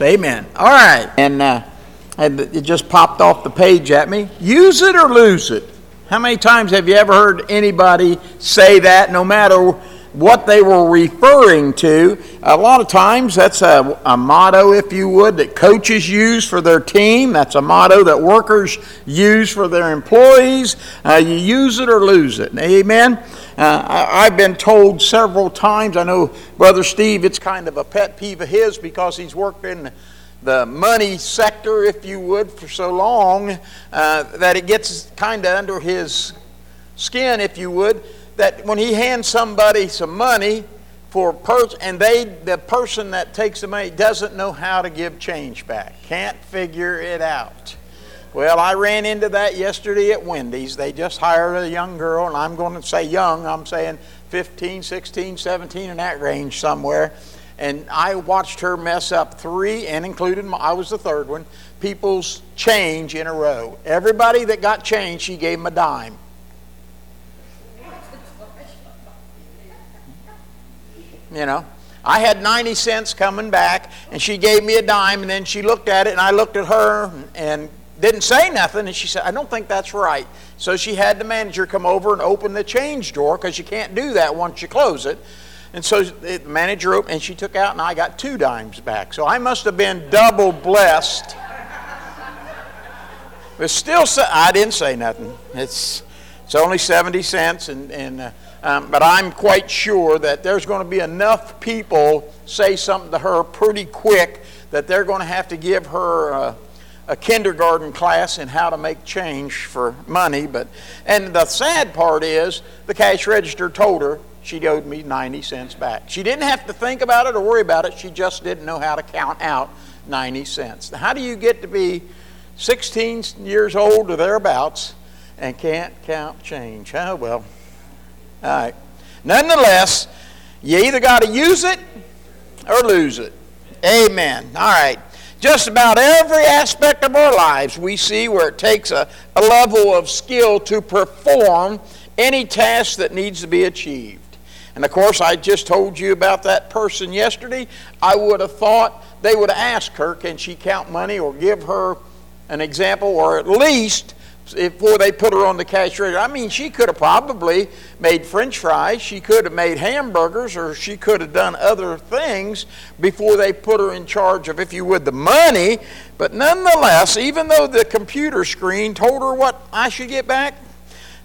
Amen. All right. And uh, it just popped off the page at me. Use it or lose it. How many times have you ever heard anybody say that, no matter what they were referring to? A lot of times that's a, a motto, if you would, that coaches use for their team. That's a motto that workers use for their employees. Uh, you use it or lose it. Amen. Uh, I, have been told several times, I know Brother Steve, it's kind of a pet peeve of his because he's worked in the money sector, if you would, for so long uh, that it gets kind of under his skin, if you would, that when he hands somebody some money for pers- and they the person that takes the money doesn't know how to give change back, can't figure it out. Well, I ran into that yesterday at Wendy's. They just hired a young girl, and I'm going to say young, I'm saying 15, 16, 17, in that range somewhere. And I watched her mess up three, and included, my, I was the third one, people's change in a row. Everybody that got change, she gave them a dime. You know, I had 90 cents coming back, and she gave me a dime, and then she looked at it, and I looked at her, and didn't say nothing, and she said, I don't think that's right. So she had the manager come over and open the change drawer because you can't do that once you close it. And so the manager opened, and she took out, and I got two dimes back. So I must have been double blessed. But still, I didn't say nothing. It's, it's only 70 cents, and, and uh, um, but I'm quite sure that there's going to be enough people say something to her pretty quick that they're going to have to give her. Uh, a kindergarten class in how to make change for money. But and the sad part is the cash register told her she owed me 90 cents back. She didn't have to think about it or worry about it. She just didn't know how to count out 90 cents. How do you get to be 16 years old or thereabouts and can't count change? Oh, well. All right. Nonetheless, you either got to use it or lose it. Amen. All right just about every aspect of our lives, we see where it takes a, a level of skill to perform any task that needs to be achieved. And of course, I just told you about that person yesterday. I would have thought they would asked her, can she count money or give her an example or at least before they put her on the cash register. I mean, she could have probably made french fries, she could have made hamburgers, or she could have done other things before they put her in charge of, if you would, the money. But nonetheless, even though the computer screen told her what I should get back,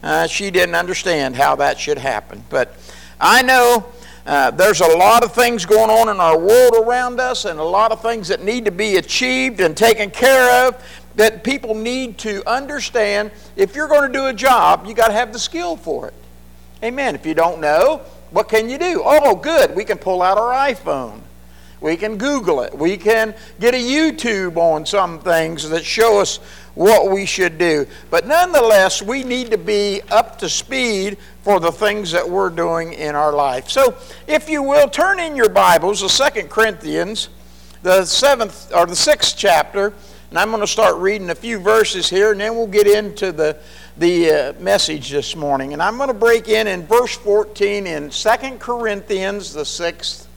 uh, she didn't understand how that should happen. But I know. Uh, there's a lot of things going on in our world around us and a lot of things that need to be achieved and taken care of that people need to understand if you're going to do a job, you got to have the skill for it. Amen. If you don't know, what can you do? Oh, good. We can pull out our iPhone. We can Google it. We can get a YouTube on some things that show us what we should do. But nonetheless, we need to be up to speed for the things that we're doing in our life. So, if you will, turn in your Bibles to Second Corinthians, the seventh or the sixth chapter. And I'm going to start reading a few verses here, and then we'll get into the, the uh, message this morning. And I'm going to break in in verse 14 in 2 Corinthians, the sixth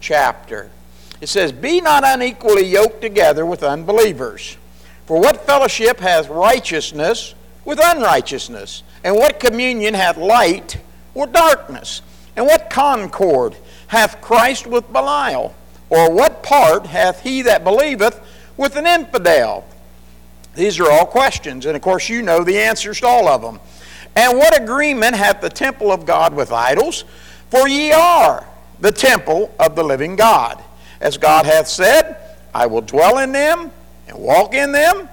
chapter. It says, Be not unequally yoked together with unbelievers. For what fellowship hath righteousness with unrighteousness? And what communion hath light with darkness? And what concord hath Christ with Belial? Or what part hath he that believeth with an infidel? These are all questions, and of course, you know the answers to all of them. And what agreement hath the temple of God with idols? For ye are the temple of the living God. As God hath said, I will dwell in them and walk in them,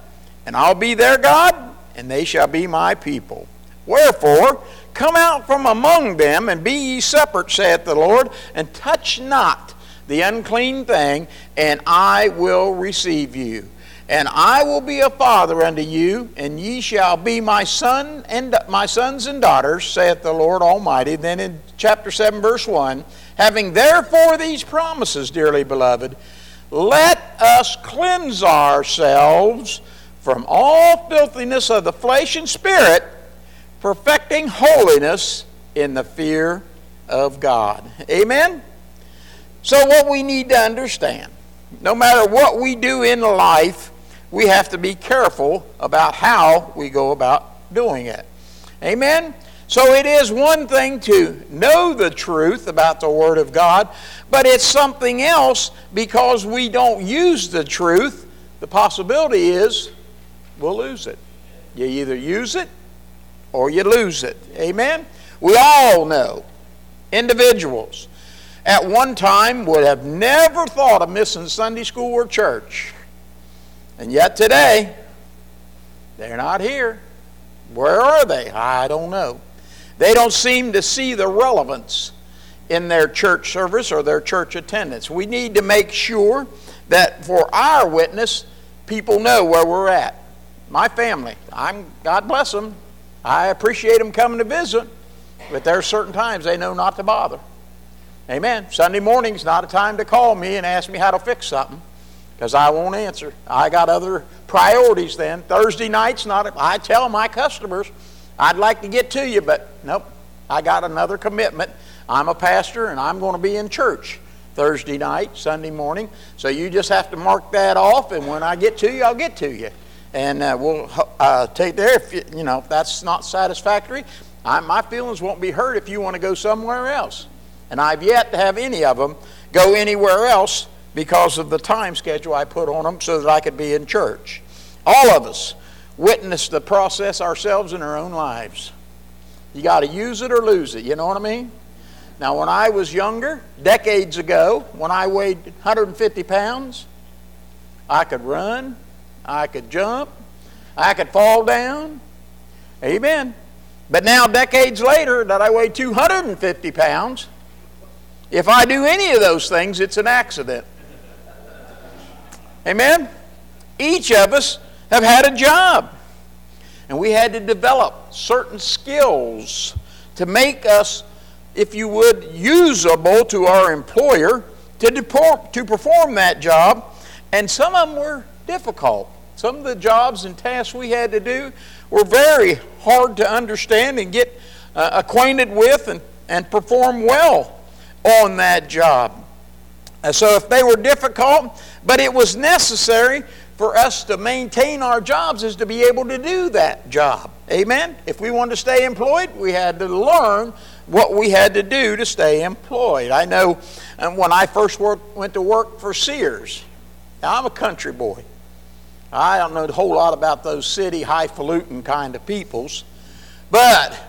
and I'll be their God, and they shall be my people. Wherefore, come out from among them, and be ye separate, saith the Lord, and touch not the unclean thing, and I will receive you. And I will be a father unto you, and ye shall be my son and my sons and daughters, saith the Lord Almighty. Then in chapter 7, verse 1, having therefore these promises, dearly beloved, let us cleanse ourselves from all filthiness of the flesh and spirit, perfecting holiness in the fear of God. Amen? So, what we need to understand no matter what we do in life, we have to be careful about how we go about doing it. Amen? So it is one thing to know the truth about the Word of God, but it's something else because we don't use the truth. The possibility is we'll lose it. You either use it or you lose it. Amen? We all know individuals at one time would have never thought of missing Sunday school or church. And yet today, they're not here. Where are they? I don't know. They don't seem to see the relevance in their church service or their church attendance. We need to make sure that for our witness, people know where we're at. My family, I'm God bless them. I appreciate them coming to visit, but there are certain times they know not to bother. Amen. Sunday morning's not a time to call me and ask me how to fix something because I won't answer. I got other priorities then. Thursday night's not, a, I tell my customers, I'd like to get to you, but nope, I got another commitment. I'm a pastor and I'm going to be in church Thursday night, Sunday morning. So you just have to mark that off, and when I get to you, I'll get to you. And uh, we'll uh, take there if you, you know if that's not satisfactory. I, my feelings won't be hurt if you want to go somewhere else. And I've yet to have any of them go anywhere else because of the time schedule I put on them so that I could be in church. All of us witness the process ourselves in our own lives. You got to use it or lose it. You know what I mean? Now, when I was younger, decades ago, when I weighed 150 pounds, I could run, I could jump, I could fall down. Amen. But now, decades later, that I weigh 250 pounds, if I do any of those things, it's an accident. Amen? Each of us have had a job. And we had to develop certain skills to make us, if you would, usable to our employer to, to perform that job. And some of them were difficult. Some of the jobs and tasks we had to do were very hard to understand and get uh, acquainted with and, and perform well on that job. And so if they were difficult, but it was necessary for us to maintain our jobs is to be able to do that job. Amen? If we wanted to stay employed, we had to learn what we had to do to stay employed. I know um, when I first worked, went to work for Sears, now I'm a country boy. I don't know a whole lot about those city highfalutin kind of peoples, but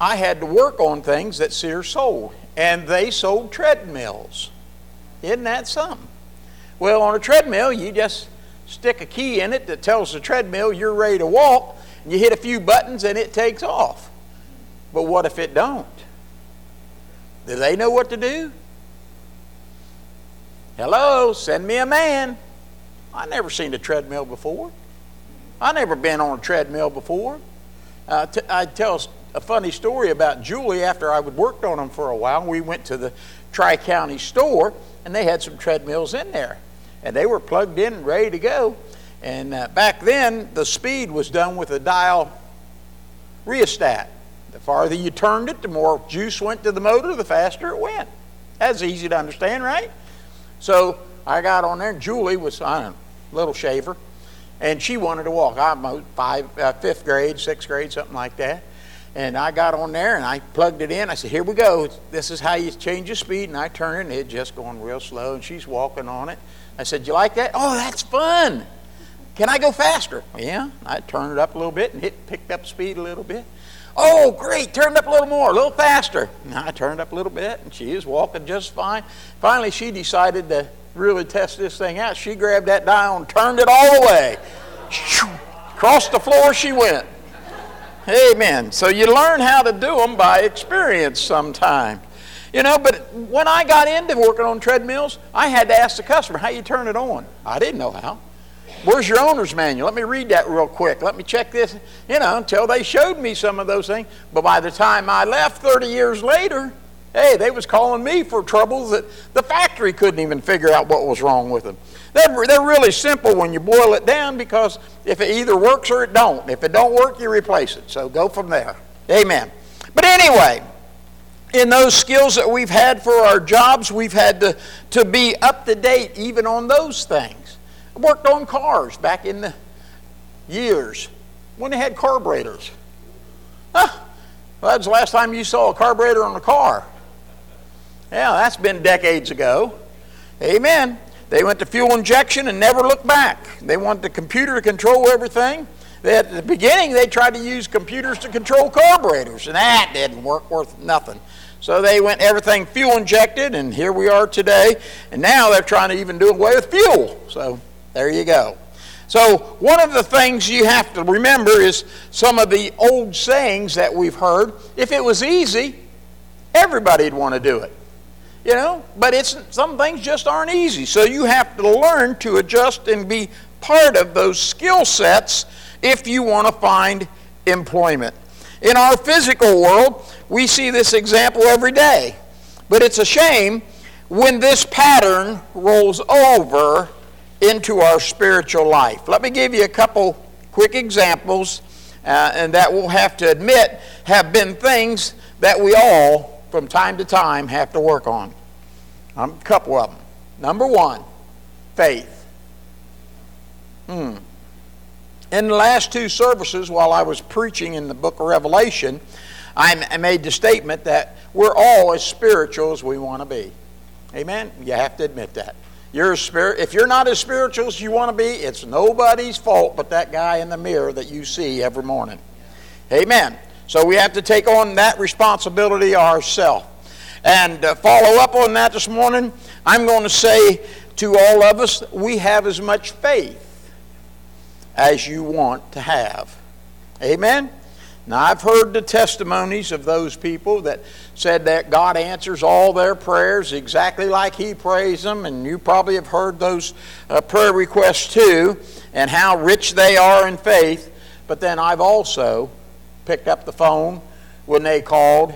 I had to work on things that Sears sold, and they sold treadmills. Isn't that something? Well, on a treadmill, you just stick a key in it that tells the treadmill you're ready to walk, and you hit a few buttons and it takes off. But what if it don't? Do they know what to do? Hello, send me a man. I never seen a treadmill before. I never been on a treadmill before. Uh, t- I tell a funny story about Julie after I would worked on them for a while. We went to the Tri County store and they had some treadmills in there. And they were plugged in and ready to go. And uh, back then, the speed was done with a dial rheostat. The farther you turned it, the more juice went to the motor, the faster it went. That's easy to understand, right? So I got on there, and Julie was, know, little shaver, and she wanted to walk. I'm five, uh, fifth grade, sixth grade, something like that. And I got on there and I plugged it in. I said, Here we go. This is how you change the speed. And I turn it and it's just going real slow. And she's walking on it. I said, You like that? Oh, that's fun. Can I go faster? Yeah. I turned it up a little bit and it picked up speed a little bit. Oh, great. Turned up a little more, a little faster. And I turned up a little bit and she is walking just fine. Finally, she decided to really test this thing out. She grabbed that dial and turned it all the way. Across the floor she went. Amen. So you learn how to do them by experience sometime. You know, but when I got into working on treadmills, I had to ask the customer, how you turn it on? I didn't know how. Where's your owner's manual? Let me read that real quick. Let me check this. You know, until they showed me some of those things. But by the time I left 30 years later, hey, they was calling me for troubles that the factory couldn't even figure out what was wrong with them. They're, they're really simple when you boil it down because if it either works or it don't. If it don't work, you replace it. So go from there. Amen. But anyway, in those skills that we've had for our jobs, we've had to, to be up to date even on those things. I worked on cars back in the years when they had carburetors. Huh. Well, that was the last time you saw a carburetor on a car. Yeah, that's been decades ago. Amen. They went to fuel injection and never looked back. They wanted the computer to control everything. At the beginning, they tried to use computers to control carburetors, and that didn't work worth nothing. So they went everything fuel injected, and here we are today. And now they're trying to even do away with fuel. So there you go. So, one of the things you have to remember is some of the old sayings that we've heard. If it was easy, everybody'd want to do it. You know, but it's some things just aren't easy. So you have to learn to adjust and be part of those skill sets if you want to find employment. In our physical world, we see this example every day. But it's a shame when this pattern rolls over into our spiritual life. Let me give you a couple quick examples, uh, and that we'll have to admit have been things that we all, from time to time, have to work on. Um, a couple of them. Number one, faith. Hmm. In the last two services, while I was preaching in the book of Revelation, I made the statement that we're all as spiritual as we want to be. Amen? You have to admit that. You're spirit, if you're not as spiritual as you want to be, it's nobody's fault but that guy in the mirror that you see every morning. Amen. So we have to take on that responsibility ourselves. And uh, follow up on that this morning, I'm going to say to all of us, we have as much faith as you want to have. Amen? Now, I've heard the testimonies of those people that said that God answers all their prayers exactly like He prays them, and you probably have heard those uh, prayer requests too, and how rich they are in faith. But then I've also picked up the phone when they called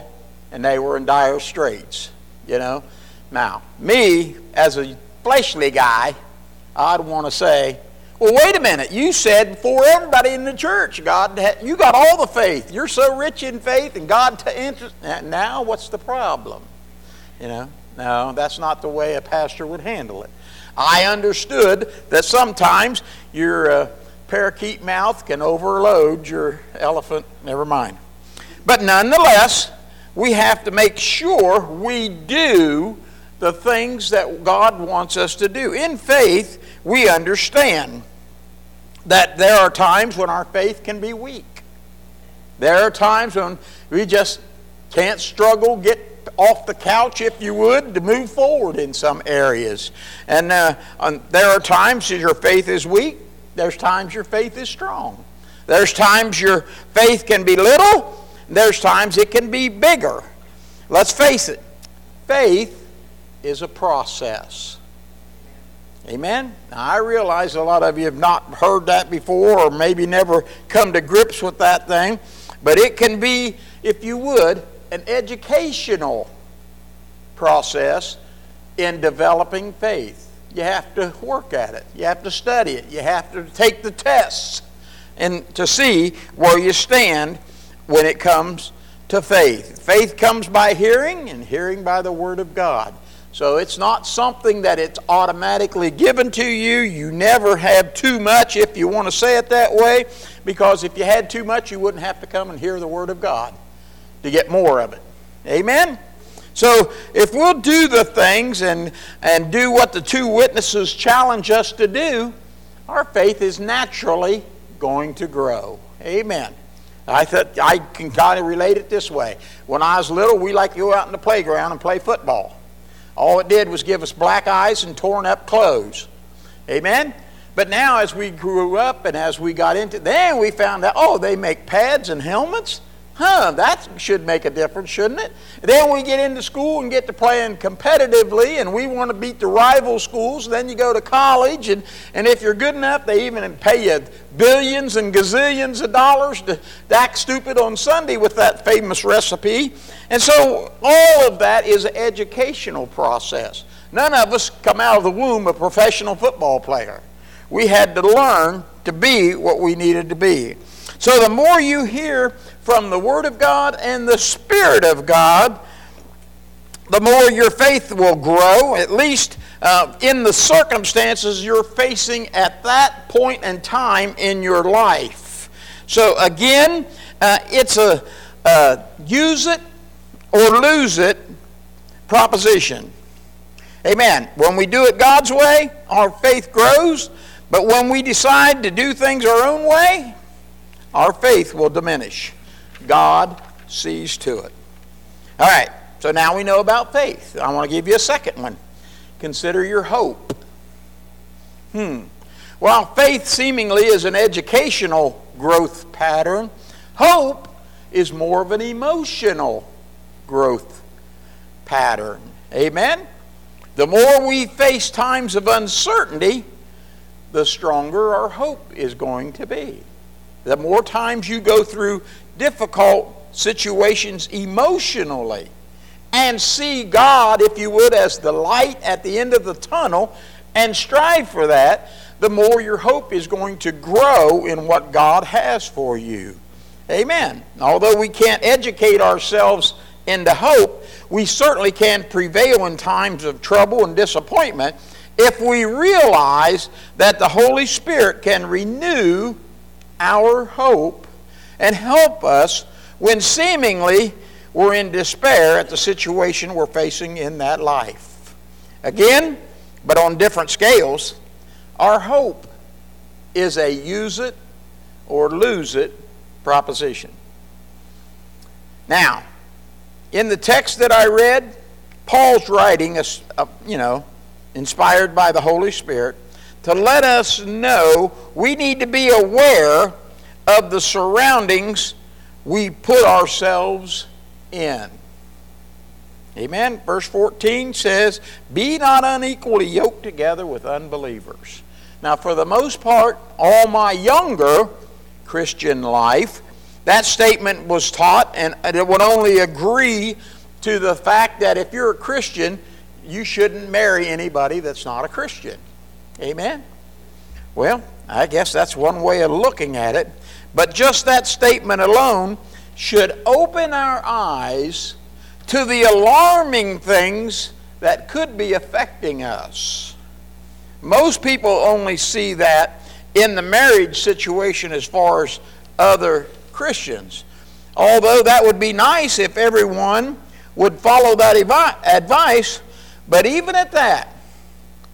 and they were in dire straits, you know. Now, me, as a fleshly guy, I'd want to say, well, wait a minute. You said before everybody in the church, God, you got all the faith. You're so rich in faith, and God to interest. Now, what's the problem? You know, no, that's not the way a pastor would handle it. I understood that sometimes your uh, parakeet mouth can overload your elephant. Never mind. But nonetheless, we have to make sure we do the things that God wants us to do. In faith, we understand that there are times when our faith can be weak. There are times when we just can't struggle, get off the couch, if you would, to move forward in some areas. And uh, there are times that your faith is weak, there's times your faith is strong. There's times your faith can be little, there's times it can be bigger. Let's face it, faith is a process. Amen? Now, I realize a lot of you have not heard that before or maybe never come to grips with that thing, but it can be, if you would, an educational process in developing faith. You have to work at it. You have to study it. You have to take the tests and to see where you stand when it comes to faith. Faith comes by hearing and hearing by the word of God. So it's not something that it's automatically given to you. You never have too much, if you want to say it that way, because if you had too much, you wouldn't have to come and hear the Word of God to get more of it. Amen? So if we'll do the things and, and do what the two witnesses challenge us to do, our faith is naturally going to grow. Amen. I thought I can kind of relate it this way. When I was little, we liked to go out in the playground and play football. All it did was give us black eyes and torn up clothes. Amen? But now, as we grew up and as we got into, then we found out, oh, they make pads and helmets. Huh, that should make a difference, shouldn't it? Then we get into school and get to playing competitively, and we want to beat the rival schools. Then you go to college, and, and if you're good enough, they even pay you billions and gazillions of dollars to act stupid on Sunday with that famous recipe. And so all of that is an educational process. None of us come out of the womb a professional football player. We had to learn to be what we needed to be. So the more you hear from the Word of God and the Spirit of God, the more your faith will grow, at least uh, in the circumstances you're facing at that point in time in your life. So, again, uh, it's a uh, use it or lose it proposition. Amen. When we do it God's way, our faith grows. But when we decide to do things our own way, our faith will diminish. God sees to it. All right, so now we know about faith. I want to give you a second one. Consider your hope. Hmm. While faith seemingly is an educational growth pattern, hope is more of an emotional growth pattern. Amen? The more we face times of uncertainty, the stronger our hope is going to be. The more times you go through difficult situations emotionally and see God, if you would, as the light at the end of the tunnel and strive for that, the more your hope is going to grow in what God has for you. Amen. Although we can't educate ourselves into hope, we certainly can prevail in times of trouble and disappointment if we realize that the Holy Spirit can renew our hope and help us when seemingly we're in despair at the situation we're facing in that life. Again, but on different scales, our hope is a use it or lose it proposition. Now, in the text that I read, Paul's writing, a, a, uh, you know, inspired by the Holy Spirit, to let us know we need to be aware of the surroundings we put ourselves in. Amen. Verse 14 says, Be not unequally yoked together with unbelievers. Now, for the most part, all my younger Christian life, that statement was taught, and it would only agree to the fact that if you're a Christian, you shouldn't marry anybody that's not a Christian. Amen? Well, I guess that's one way of looking at it. But just that statement alone should open our eyes to the alarming things that could be affecting us. Most people only see that in the marriage situation as far as other Christians. Although that would be nice if everyone would follow that advice, but even at that,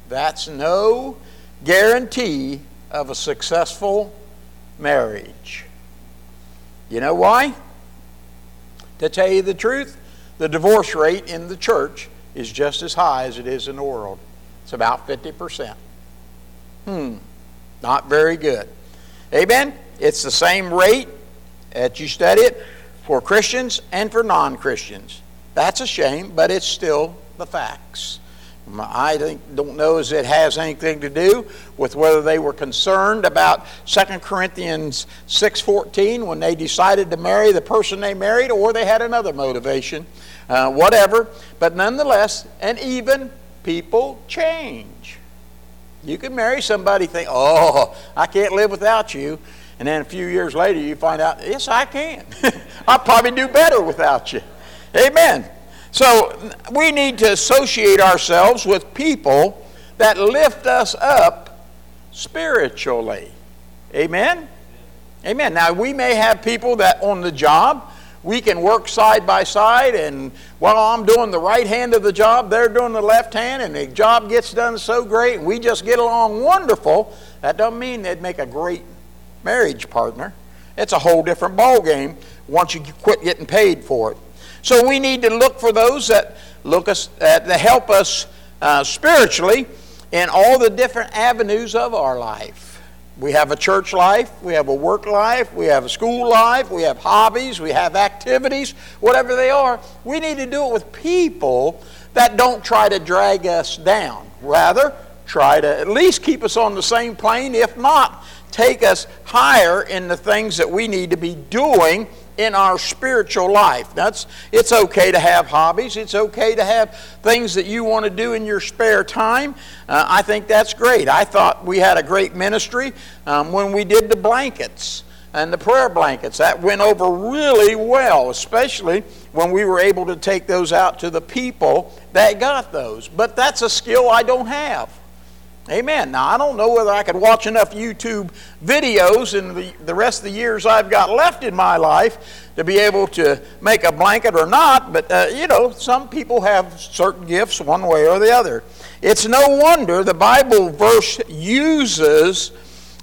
that's no guarantee of a successful marriage. You know why? To tell you the truth, the divorce rate in the church is just as high as it is in the world. It's about 50%. Hmm, not very good. Amen? It's the same rate that you study it for Christians and for non Christians. That's a shame, but it's still the facts. I don't know as it has anything to do with whether they were concerned about 2 Corinthians 6.14 when they decided to marry the person they married or they had another motivation, uh, whatever. But nonetheless, and even people change. You can marry somebody, think, oh, I can't live without you. And then a few years later, you find out, yes, I can. I'll probably do better without you. Amen. So we need to associate ourselves with people that lift us up spiritually. Amen? Amen. Now, we may have people that on the job, we can work side by side, and while I'm doing the right hand of the job, they're doing the left hand, and the job gets done so great, and we just get along wonderful. That doesn't mean they'd make a great marriage partner. It's a whole different ballgame once you quit getting paid for it. So we need to look for those that look us uh, that help us uh, spiritually in all the different avenues of our life. We have a church life, we have a work life, we have a school life, we have hobbies, we have activities, whatever they are. We need to do it with people that don't try to drag us down. Rather, try to at least keep us on the same plane, if not, take us higher in the things that we need to be doing in our spiritual life. That's it's okay to have hobbies. It's okay to have things that you want to do in your spare time. Uh, I think that's great. I thought we had a great ministry um, when we did the blankets. and the prayer blankets. That went over really well, especially when we were able to take those out to the people that got those. But that's a skill I don't have. Amen. Now, I don't know whether I could watch enough YouTube videos in the, the rest of the years I've got left in my life to be able to make a blanket or not, but uh, you know, some people have certain gifts one way or the other. It's no wonder the Bible verse uses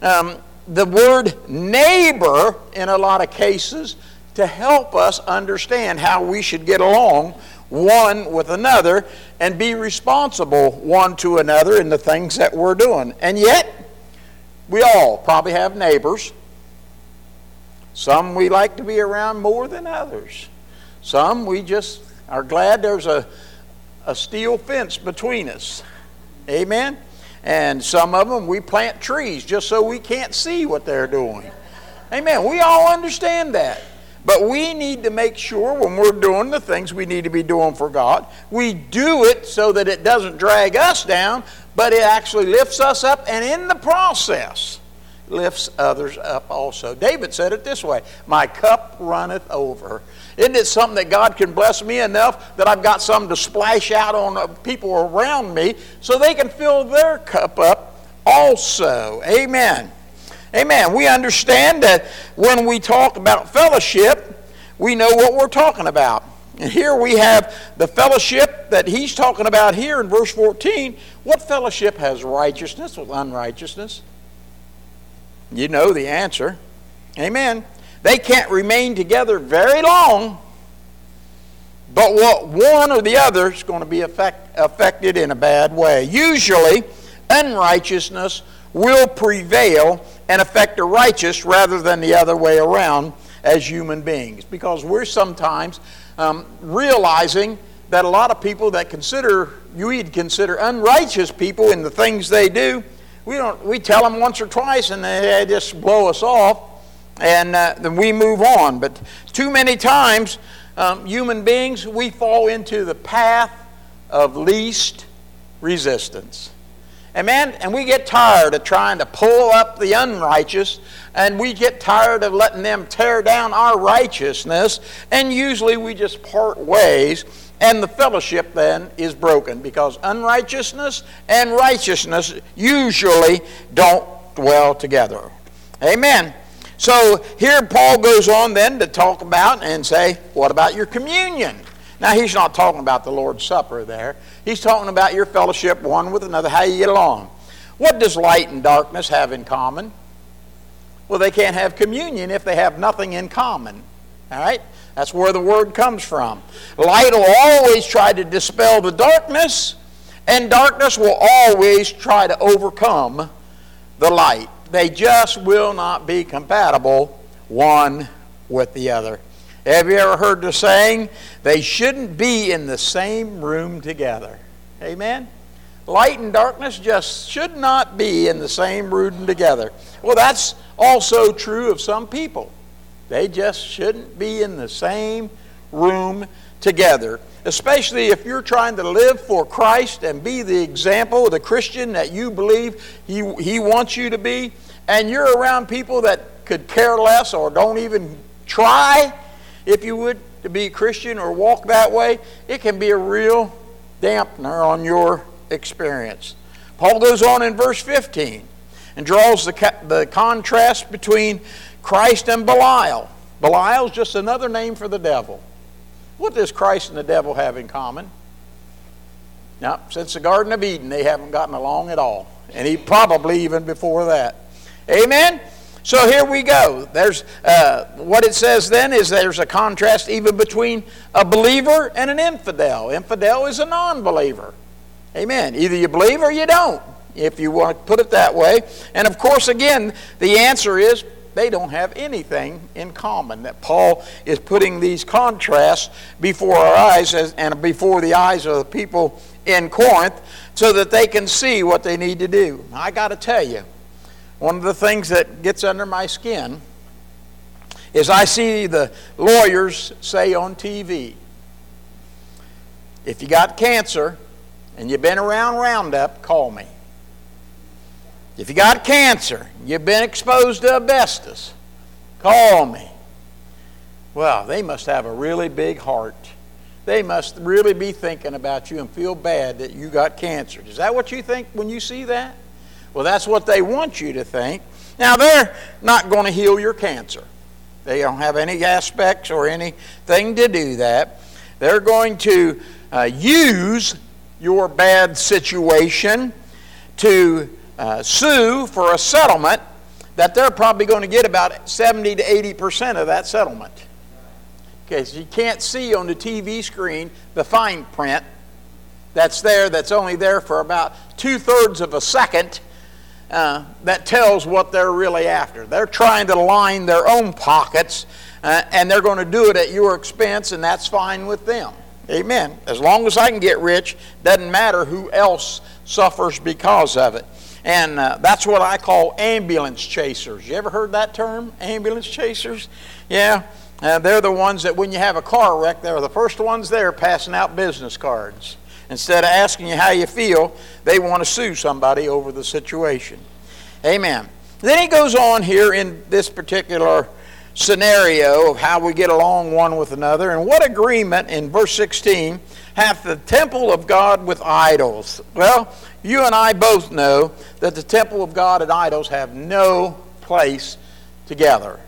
um, the word neighbor in a lot of cases to help us understand how we should get along one with another and be responsible one to another in the things that we're doing. And yet, we all probably have neighbors. Some we like to be around more than others. Some we just are glad there's a, a steel fence between us. Amen? And some of them we plant trees just so we can't see what they're doing. Amen. We all understand that. But we need to make sure when we're doing the things we need to be doing for God, we do it so that it doesn't drag us down, but it actually lifts us up, and in the process, lifts others up also. David said it this way My cup runneth over. Isn't it something that God can bless me enough that I've got some to splash out on uh, people around me so they can fill their cup up also? Amen. Amen. We understand that when we talk about fellowship, we know what we're talking about. And here we have the fellowship that he's talking about here in verse 14. What fellowship has righteousness with unrighteousness? You know the answer. Amen. They can't remain together very long, but what one or the other is going to be affect, affected in a bad way. Usually, unrighteousness will prevail and affect the righteous rather than the other way around as human beings. Because we're sometimes um, realizing that a lot of people that consider you'd consider unrighteous people in the things they do, we don't we tell them once or twice and they just blow us off, and uh, then we move on. But too many times, um, human beings we fall into the path of least resistance. Amen? And we get tired of trying to pull up the unrighteous, and we get tired of letting them tear down our righteousness, and usually we just part ways, and the fellowship then is broken because unrighteousness and righteousness usually don't dwell together. Amen. So here Paul goes on then to talk about and say, what about your communion? Now, he's not talking about the Lord's Supper there. He's talking about your fellowship one with another, how you get along. What does light and darkness have in common? Well, they can't have communion if they have nothing in common. All right? That's where the word comes from. Light will always try to dispel the darkness, and darkness will always try to overcome the light. They just will not be compatible one with the other. Have you ever heard the saying, they shouldn't be in the same room together? Amen? Light and darkness just should not be in the same room together. Well, that's also true of some people. They just shouldn't be in the same room together, especially if you're trying to live for Christ and be the example of the Christian that you believe He, he wants you to be, and you're around people that could care less or don't even try if you would, to be a Christian or walk that way, it can be a real dampener on your experience. Paul goes on in verse 15 and draws the, the contrast between Christ and Belial. Belial is just another name for the devil. What does Christ and the devil have in common? Now, since the Garden of Eden, they haven't gotten along at all. And he probably even before that. Amen? So here we go. There's uh, what it says then is there's a contrast even between a believer and an infidel. Infidel is a non-believer. Amen. Either you believe or you don't, if you want to put it that way. And of course, again, the answer is they don't have anything in common. That Paul is putting these contrasts before our eyes and before the eyes of the people in Corinth so that they can see what they need to do. I got to tell you, one of the things that gets under my skin is I see the lawyers say on TV, if you got cancer and you've been around Roundup, call me. If you got cancer, you've been exposed to asbestos, Call me. Well, they must have a really big heart. They must really be thinking about you and feel bad that you got cancer. Is that what you think when you see that? Well, that's what they want you to think. Now, they're not going to heal your cancer. They don't have any aspects or anything to do that. They're going to uh, use your bad situation to uh, sue for a settlement that they're probably going to get about 70 to 80 percent of that settlement. Okay, so you can't see on the TV screen the fine print that's there, that's only there for about two thirds of a second, uh, that tells what they're really after. They're trying to line their own pockets, uh, and they're going to do it at your expense, and that's fine with them. Amen. As long as I can get rich, doesn't matter who else suffers because of it. And uh, that's what I call ambulance chasers. You ever heard that term? Ambulance chasers? Yeah. Uh, they're the ones that when you have a car wreck, they're the first ones there passing out business cards. Instead of asking you how you feel, they want to sue somebody over the situation. Amen. Then he goes on here in this particular scenario of how we get along one with another. And what agreement in verse 16 hath the temple of God with idols? Well, you and I both know that the temple of God and idols have no place together.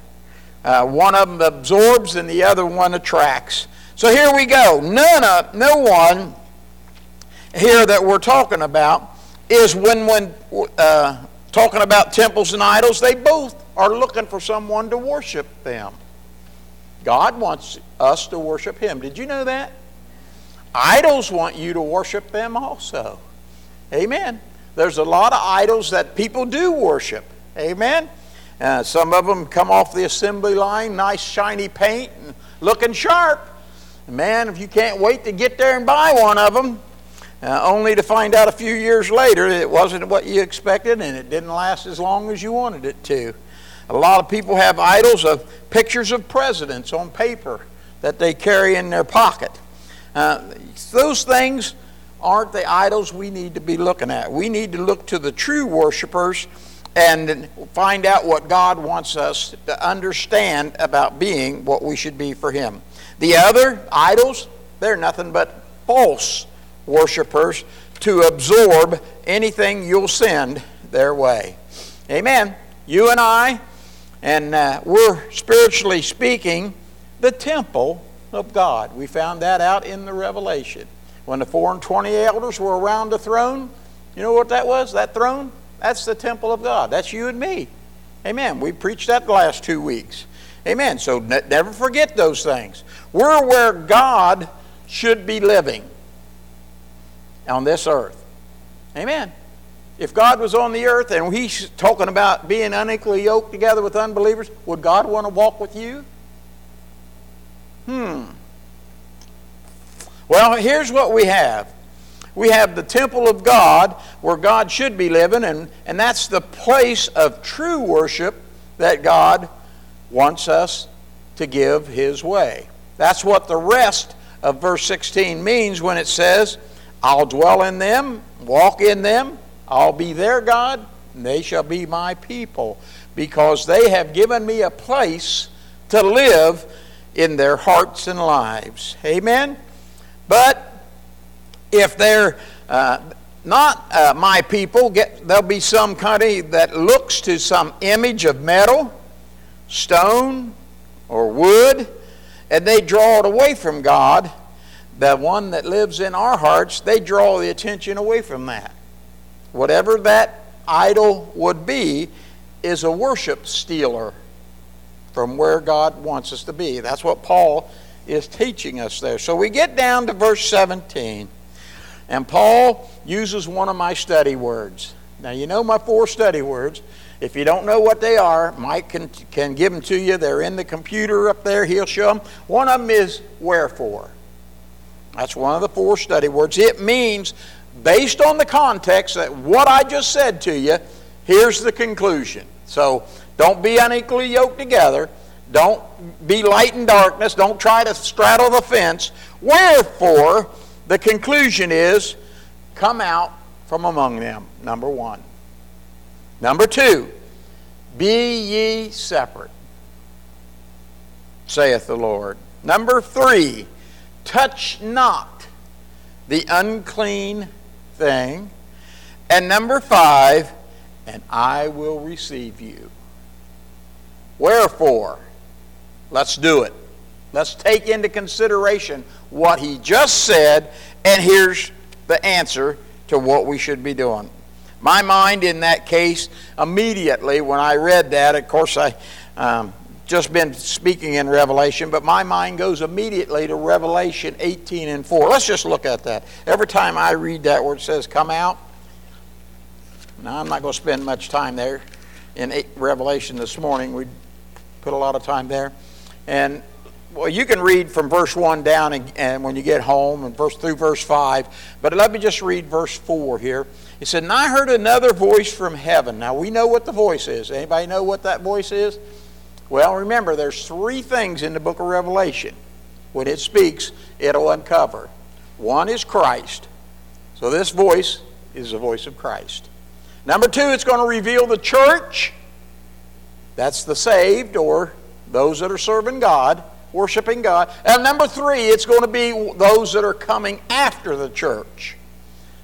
Uh, one of them absorbs and the other one attracts. So here we go. None of, no one here that we're talking about is when, when uh, talking about temples and idols, they both are looking for someone to worship them. God wants us to worship Him. Did you know that? Idols want you to worship them also. Amen. There's a lot of idols that people do worship. Amen. Uh, some of them come off the assembly line, nice shiny paint and looking sharp. Man, if you can't wait to get there and buy one of them, uh, only to find out a few years later it wasn't what you expected and it didn't last as long as you wanted it to. A lot of people have idols of pictures of presidents on paper that they carry in their pocket. Uh, those things aren't the idols we need to be looking at. We need to look to the true worshipers and find out what God wants us to understand about being what we should be for Him. The other idols, they're nothing but false worshipers to absorb anything you'll send their way. Amen. You and I, and uh, we're spiritually speaking the temple of God. We found that out in the Revelation. When the four and twenty elders were around the throne, you know what that was? That throne? That's the temple of God. That's you and me. Amen. We preached that the last two weeks. Amen. So never forget those things. We're where God should be living on this earth. Amen. If God was on the earth and He's talking about being unequally yoked together with unbelievers, would God want to walk with you? Hmm. Well, here's what we have. We have the temple of God where God should be living, and, and that's the place of true worship that God wants us to give His way. That's what the rest of verse 16 means when it says, I'll dwell in them, walk in them, I'll be their God, and they shall be my people, because they have given me a place to live in their hearts and lives. Amen? But if they're uh, not uh, my people, get, there'll be some country that looks to some image of metal, stone, or wood, and they draw it away from God. The one that lives in our hearts, they draw the attention away from that. Whatever that idol would be, is a worship stealer from where God wants us to be. That's what Paul is teaching us there. So we get down to verse 17, and Paul uses one of my study words. Now, you know my four study words. If you don't know what they are, Mike can, can give them to you. They're in the computer up there. He'll show them. One of them is wherefore. That's one of the four study words. It means, based on the context that what I just said to you, here's the conclusion. So don't be unequally yoked together. Don't be light and darkness. Don't try to straddle the fence. Wherefore, the conclusion is come out from among them, number one. Number two, be ye separate. saith the Lord. Number three, touch not the unclean thing. And number five, and I will receive you. Wherefore, let's do it. Let's take into consideration what he just said, and here's the answer to what we should be doing. My mind, in that case, immediately when I read that, of course, I um, just been speaking in Revelation, but my mind goes immediately to Revelation 18 and 4. Let's just look at that. Every time I read that where it says, come out, now I'm not going to spend much time there in Revelation this morning. We put a lot of time there. And well, you can read from verse 1 down and, and, when you get home and verse through verse 5. But let me just read verse 4 here. He said, And I heard another voice from heaven. Now we know what the voice is. Anybody know what that voice is? Well, remember, there's three things in the book of Revelation. When it speaks, it'll uncover. One is Christ. So this voice is the voice of Christ. Number two, it's going to reveal the church. That's the saved or those that are serving God worshiping God. And number three, it's going to be those that are coming after the church.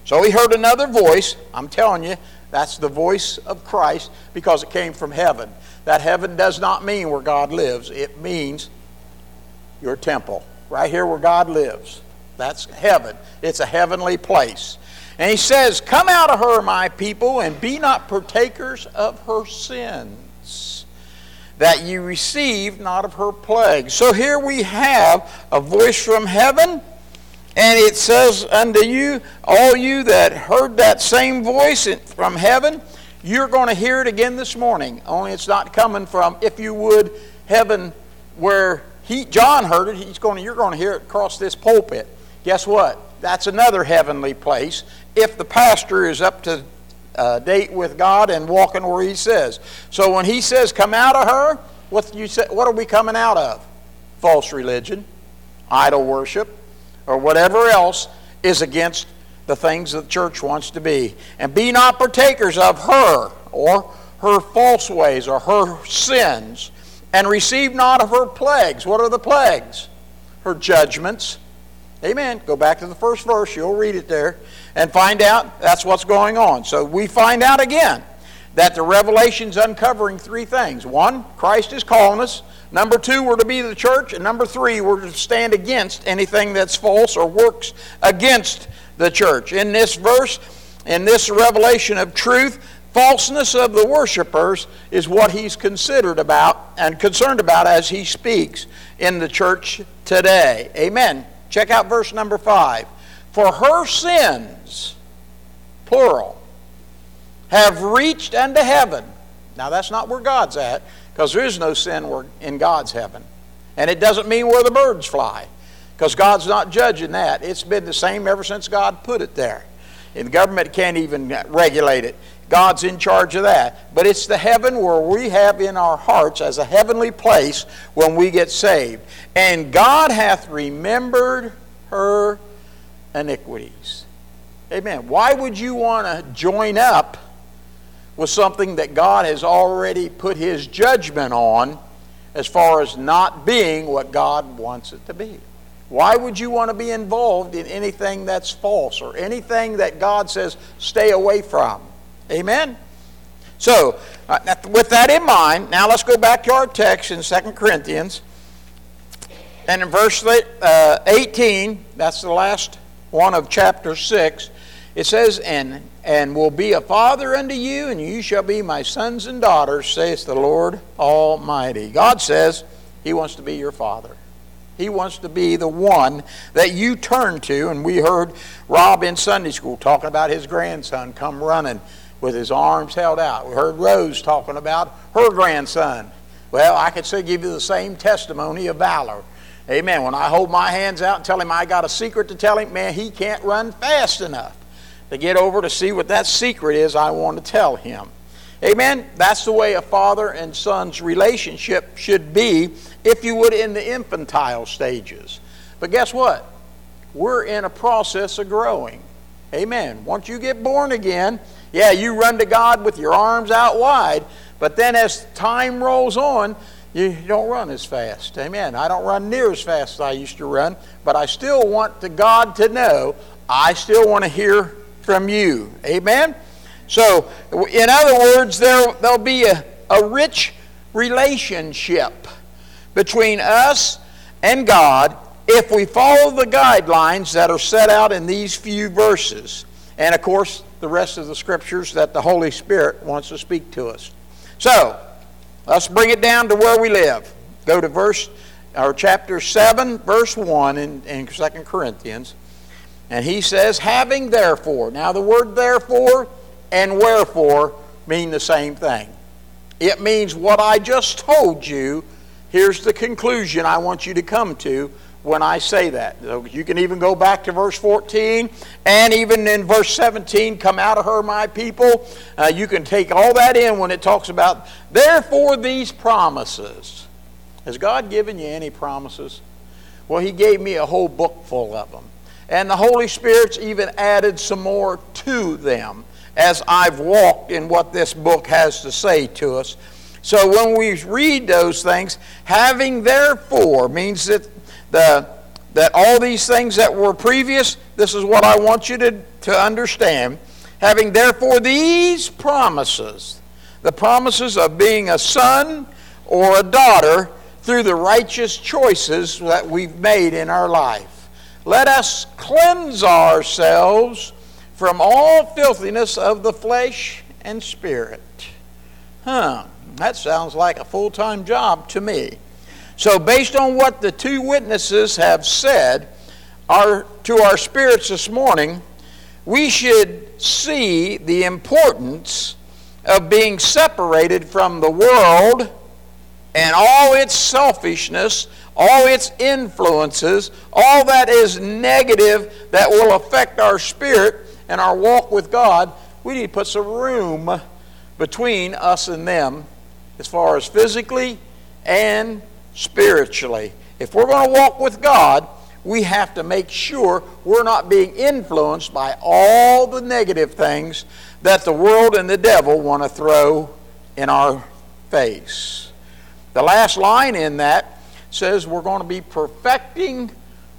So he heard another voice. I'm telling you, that's the voice of Christ because it came from heaven. That heaven does not mean where God lives, it means your temple, right here where God lives. That's heaven. It's a heavenly place. And he says, Come out of her, my people, and be not partakers of her sins that you receive not of her plague. So here we have a voice from heaven, and it says unto you, all you that heard that same voice from heaven, you're going to hear it again this morning. Only it's not coming from, if you would, heaven where he, John heard it. He's going to, you're going to hear it across this pulpit. Guess what? That's another heavenly place. If the pastor is up to uh, date with God and walking where He says. So when He says, "Come out of her," what you say? What are we coming out of? False religion, idol worship, or whatever else is against the things that the church wants to be. And be not partakers of her or her false ways or her sins, and receive not of her plagues. What are the plagues? Her judgments. Amen. Go back to the first verse, you'll read it there and find out that's what's going on. So we find out again that the revelation's uncovering three things. One, Christ is calling us. Number two, we're to be the church. And number three, we're to stand against anything that's false or works against the church. In this verse, in this revelation of truth, falseness of the worshipers is what he's considered about and concerned about as he speaks in the church today. Amen. Check out verse number five. For her sins, plural, have reached unto heaven. Now, that's not where God's at, because there is no sin in God's heaven. And it doesn't mean where the birds fly, because God's not judging that. It's been the same ever since God put it there. And the government can't even regulate it. God's in charge of that. But it's the heaven where we have in our hearts as a heavenly place when we get saved. And God hath remembered her iniquities. Amen. Why would you want to join up with something that God has already put his judgment on as far as not being what God wants it to be? Why would you want to be involved in anything that's false or anything that God says stay away from? Amen? So, uh, with that in mind, now let's go back to our text in 2 Corinthians. And in verse uh, 18, that's the last one of chapter 6, it says, and, and will be a father unto you, and you shall be my sons and daughters, saith the Lord Almighty. God says He wants to be your father. He wants to be the one that you turn to. And we heard Rob in Sunday school talking about his grandson come running with his arms held out. We heard Rose talking about her grandson. Well, I could say give you the same testimony of valor. Amen. When I hold my hands out and tell him I got a secret to tell him, man, he can't run fast enough to get over to see what that secret is I want to tell him. Amen. That's the way a father and son's relationship should be, if you would, in the infantile stages. But guess what? We're in a process of growing. Amen. Once you get born again, yeah, you run to God with your arms out wide, but then as time rolls on, you don't run as fast. Amen. I don't run near as fast as I used to run, but I still want the God to know I still want to hear from you. Amen. So, in other words, there, there'll be a, a rich relationship between us and God if we follow the guidelines that are set out in these few verses. And of course, the rest of the scriptures that the Holy Spirit wants to speak to us. So, let's bring it down to where we live. Go to verse or chapter 7, verse 1 in, in 2 Corinthians. And he says, having therefore. Now the word therefore and wherefore mean the same thing. It means what I just told you. Here's the conclusion I want you to come to when I say that. You can even go back to verse 14 and even in verse 17, come out of her, my people. Uh, you can take all that in when it talks about, therefore, these promises. Has God given you any promises? Well, He gave me a whole book full of them. And the Holy Spirit's even added some more to them as I've walked in what this book has to say to us. So when we read those things, having therefore means that the, that all these things that were previous, this is what I want you to, to understand. Having therefore these promises, the promises of being a son or a daughter through the righteous choices that we've made in our life. Let us cleanse ourselves from all filthiness of the flesh and spirit. Huh, that sounds like a full time job to me. So, based on what the two witnesses have said our, to our spirits this morning, we should see the importance of being separated from the world and all its selfishness, all its influences, all that is negative that will affect our spirit and our walk with God. We need to put some room between us and them as far as physically and spiritually. If we're going to walk with God, we have to make sure we're not being influenced by all the negative things that the world and the devil want to throw in our face. The last line in that says we're going to be perfecting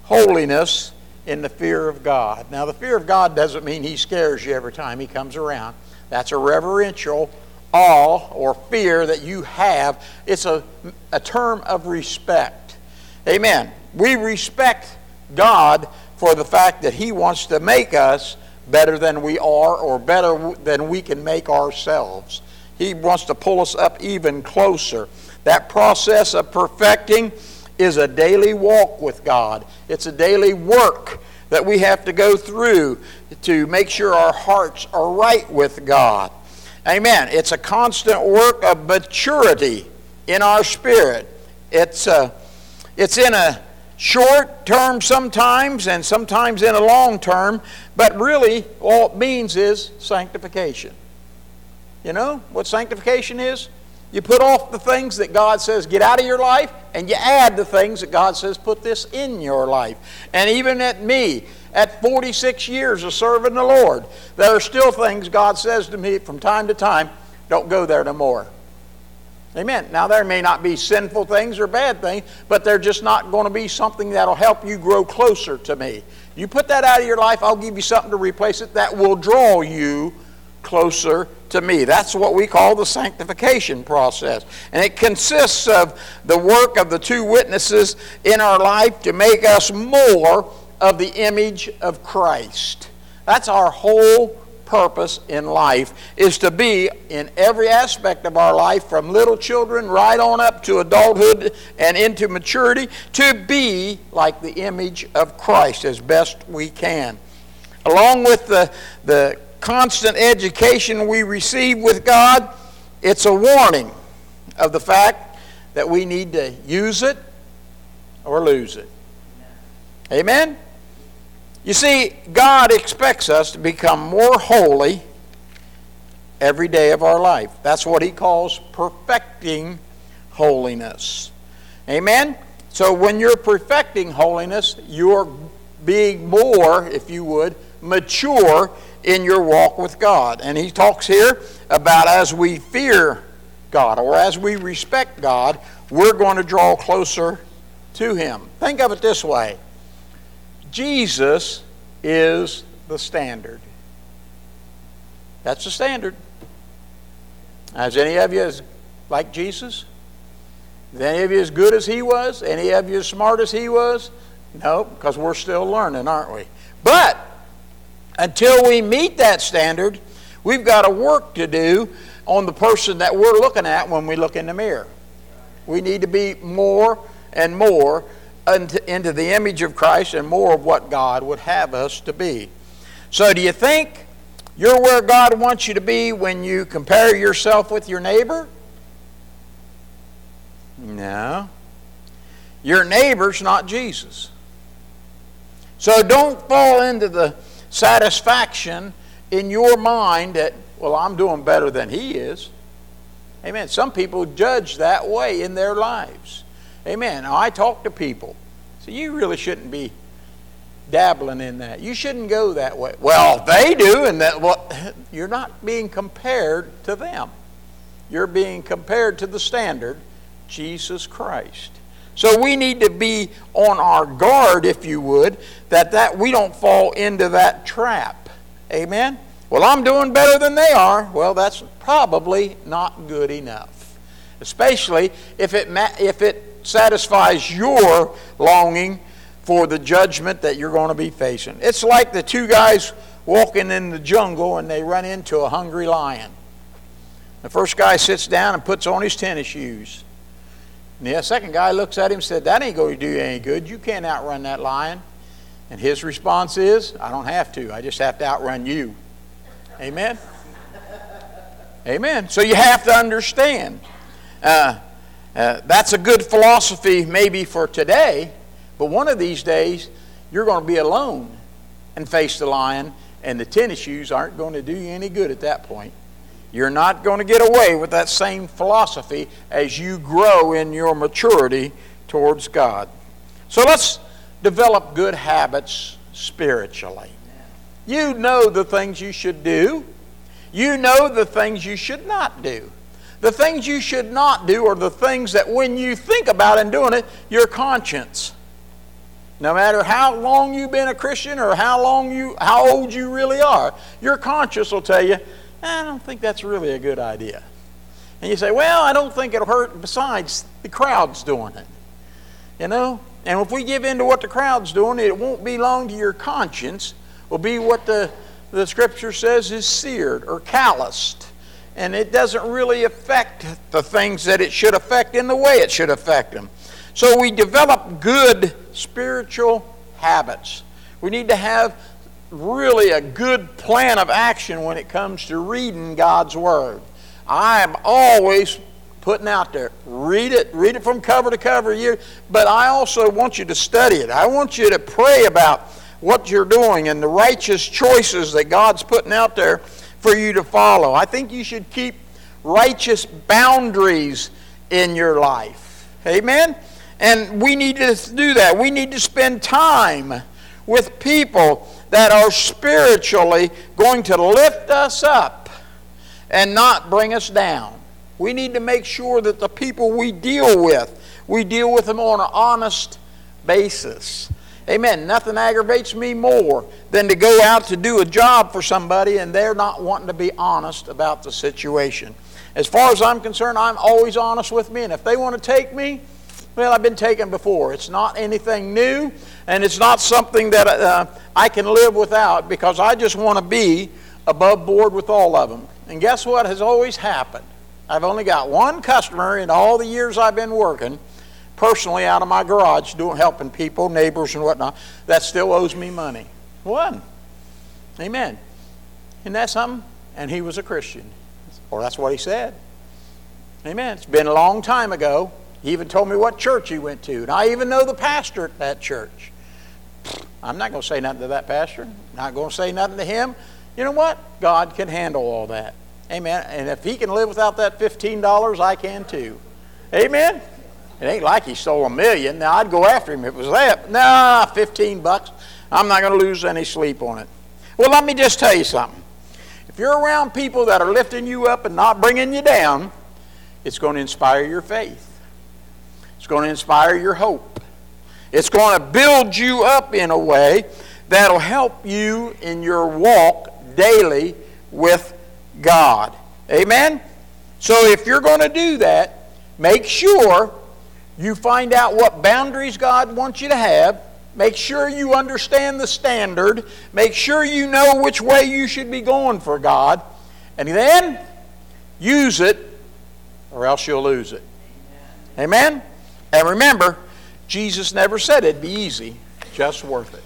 holiness in the fear of God. Now, the fear of God doesn't mean He scares you every time He comes around. That's a reverential awe or fear that you have. It's a, a term of respect. Amen. We respect God for the fact that He wants to make us better than we are or better than we can make ourselves. He wants to pull us up even closer. That process of perfecting is a daily walk with God, it's a daily work that we have to go through to make sure our hearts are right with God. Amen. It's a constant work of maturity in our spirit. It's, a, uh, it's in a short term sometimes and sometimes in a long term, but really all it means is sanctification. You know what sanctification is? You put off the things that God says get out of your life, and you add the things that God says put this in your life. And even at me, at 46 years of serving the Lord, there are still things God says to me from time to time don't go there no more. Amen. Now, there may not be sinful things or bad things, but they're just not going to be something that'll help you grow closer to me. You put that out of your life, I'll give you something to replace it that will draw you closer to me. That's what we call the sanctification process. And it consists of the work of the two witnesses in our life to make us more of the image of Christ. That's our whole purpose in life is to be in every aspect of our life from little children right on up to adulthood and into maturity to be like the image of Christ as best we can. Along with the, the constant education we receive with God, it's a warning of the fact that we need to use it or lose it. Amen? You see, God expects us to become more holy every day of our life. That's what He calls perfecting holiness. Amen? So when you're perfecting holiness, you're being more, if you would, mature in your walk with God. And he talks here about as we fear God, or as we respect God, we're going to draw closer to Him. Think of it this way Jesus is the standard. That's the standard. Has any of you as like Jesus? Is any of you as good as he was? Any of you as smart as he was? No, because we're still learning, aren't we? But until we meet that standard, we've got a work to do on the person that we're looking at when we look in the mirror. We need to be more and more into the image of Christ and more of what God would have us to be. So, do you think you're where God wants you to be when you compare yourself with your neighbor? No. Your neighbor's not Jesus. So don't fall into the satisfaction in your mind that, well, I'm doing better than he is. Amen. Some people judge that way in their lives. Amen. Now, I talk to people. So you really shouldn't be dabbling in that. You shouldn't go that way. Well, they do, and that well, you're not being compared to them. You're being compared to the standard, Jesus Christ. So we need to be on our guard, if you would, that, that we don't fall into that trap. Amen? Well, I'm doing better than they are. Well, that's probably not good enough. Especially if it, if it satisfies your longing for the judgment that you're going to be facing. It's like the two guys walking in the jungle and they run into a hungry lion. The first guy sits down and puts on his tennis shoes. And the second guy looks at him and said, That ain't going to do you any good. You can't outrun that lion. And his response is, I don't have to. I just have to outrun you. Amen? Amen. So you have to understand. Uh, uh, that's a good philosophy maybe for today, but one of these days you're going to be alone and face the lion, and the tennis shoes aren't going to do you any good at that point. You're not going to get away with that same philosophy as you grow in your maturity towards God. So let's develop good habits spiritually. You know the things you should do, you know the things you should not do. The things you should not do are the things that when you think about and doing it, your conscience. No matter how long you've been a Christian or how long you how old you really are, your conscience will tell you, I don't think that's really a good idea. And you say, well, I don't think it'll hurt. Besides, the crowd's doing it. You know? And if we give in to what the crowd's doing, it won't be long to your conscience. Will be what the, the scripture says is seared or calloused. And it doesn't really affect the things that it should affect in the way it should affect them. So we develop good spiritual habits. We need to have really a good plan of action when it comes to reading God's Word. I am always putting out there, read it, read it from cover to cover year, but I also want you to study it. I want you to pray about what you're doing and the righteous choices that God's putting out there for you to follow. I think you should keep righteous boundaries in your life. Amen? And we need to do that. We need to spend time with people that are spiritually going to lift us up and not bring us down. We need to make sure that the people we deal with, we deal with them on an honest basis. Amen. Nothing aggravates me more than to go out to do a job for somebody and they're not wanting to be honest about the situation. As far as I'm concerned, I'm always honest with me, and if they want to take me, well, I've been taken before. It's not anything new, and it's not something that uh, I can live without because I just want to be above board with all of them. And guess what has always happened? I've only got one customer in all the years I've been working personally out of my garage doing helping people, neighbors and whatnot, that still owes me money. One. Amen. Isn't that something? And he was a Christian. Or that's what he said. Amen. It's been a long time ago. He even told me what church he went to. And I even know the pastor at that church. I'm not going to say nothing to that pastor. Not going to say nothing to him. You know what? God can handle all that. Amen. And if he can live without that $15, I can too. Amen. It ain't like he stole a million. Now I'd go after him if it was that. Nah, 15 bucks. I'm not going to lose any sleep on it. Well, let me just tell you something. If you're around people that are lifting you up and not bringing you down, it's going to inspire your faith. Going to inspire your hope. It's going to build you up in a way that'll help you in your walk daily with God. Amen? So if you're going to do that, make sure you find out what boundaries God wants you to have. Make sure you understand the standard. Make sure you know which way you should be going for God. And then use it, or else you'll lose it. Amen? And remember, Jesus never said it'd be easy, just worth it.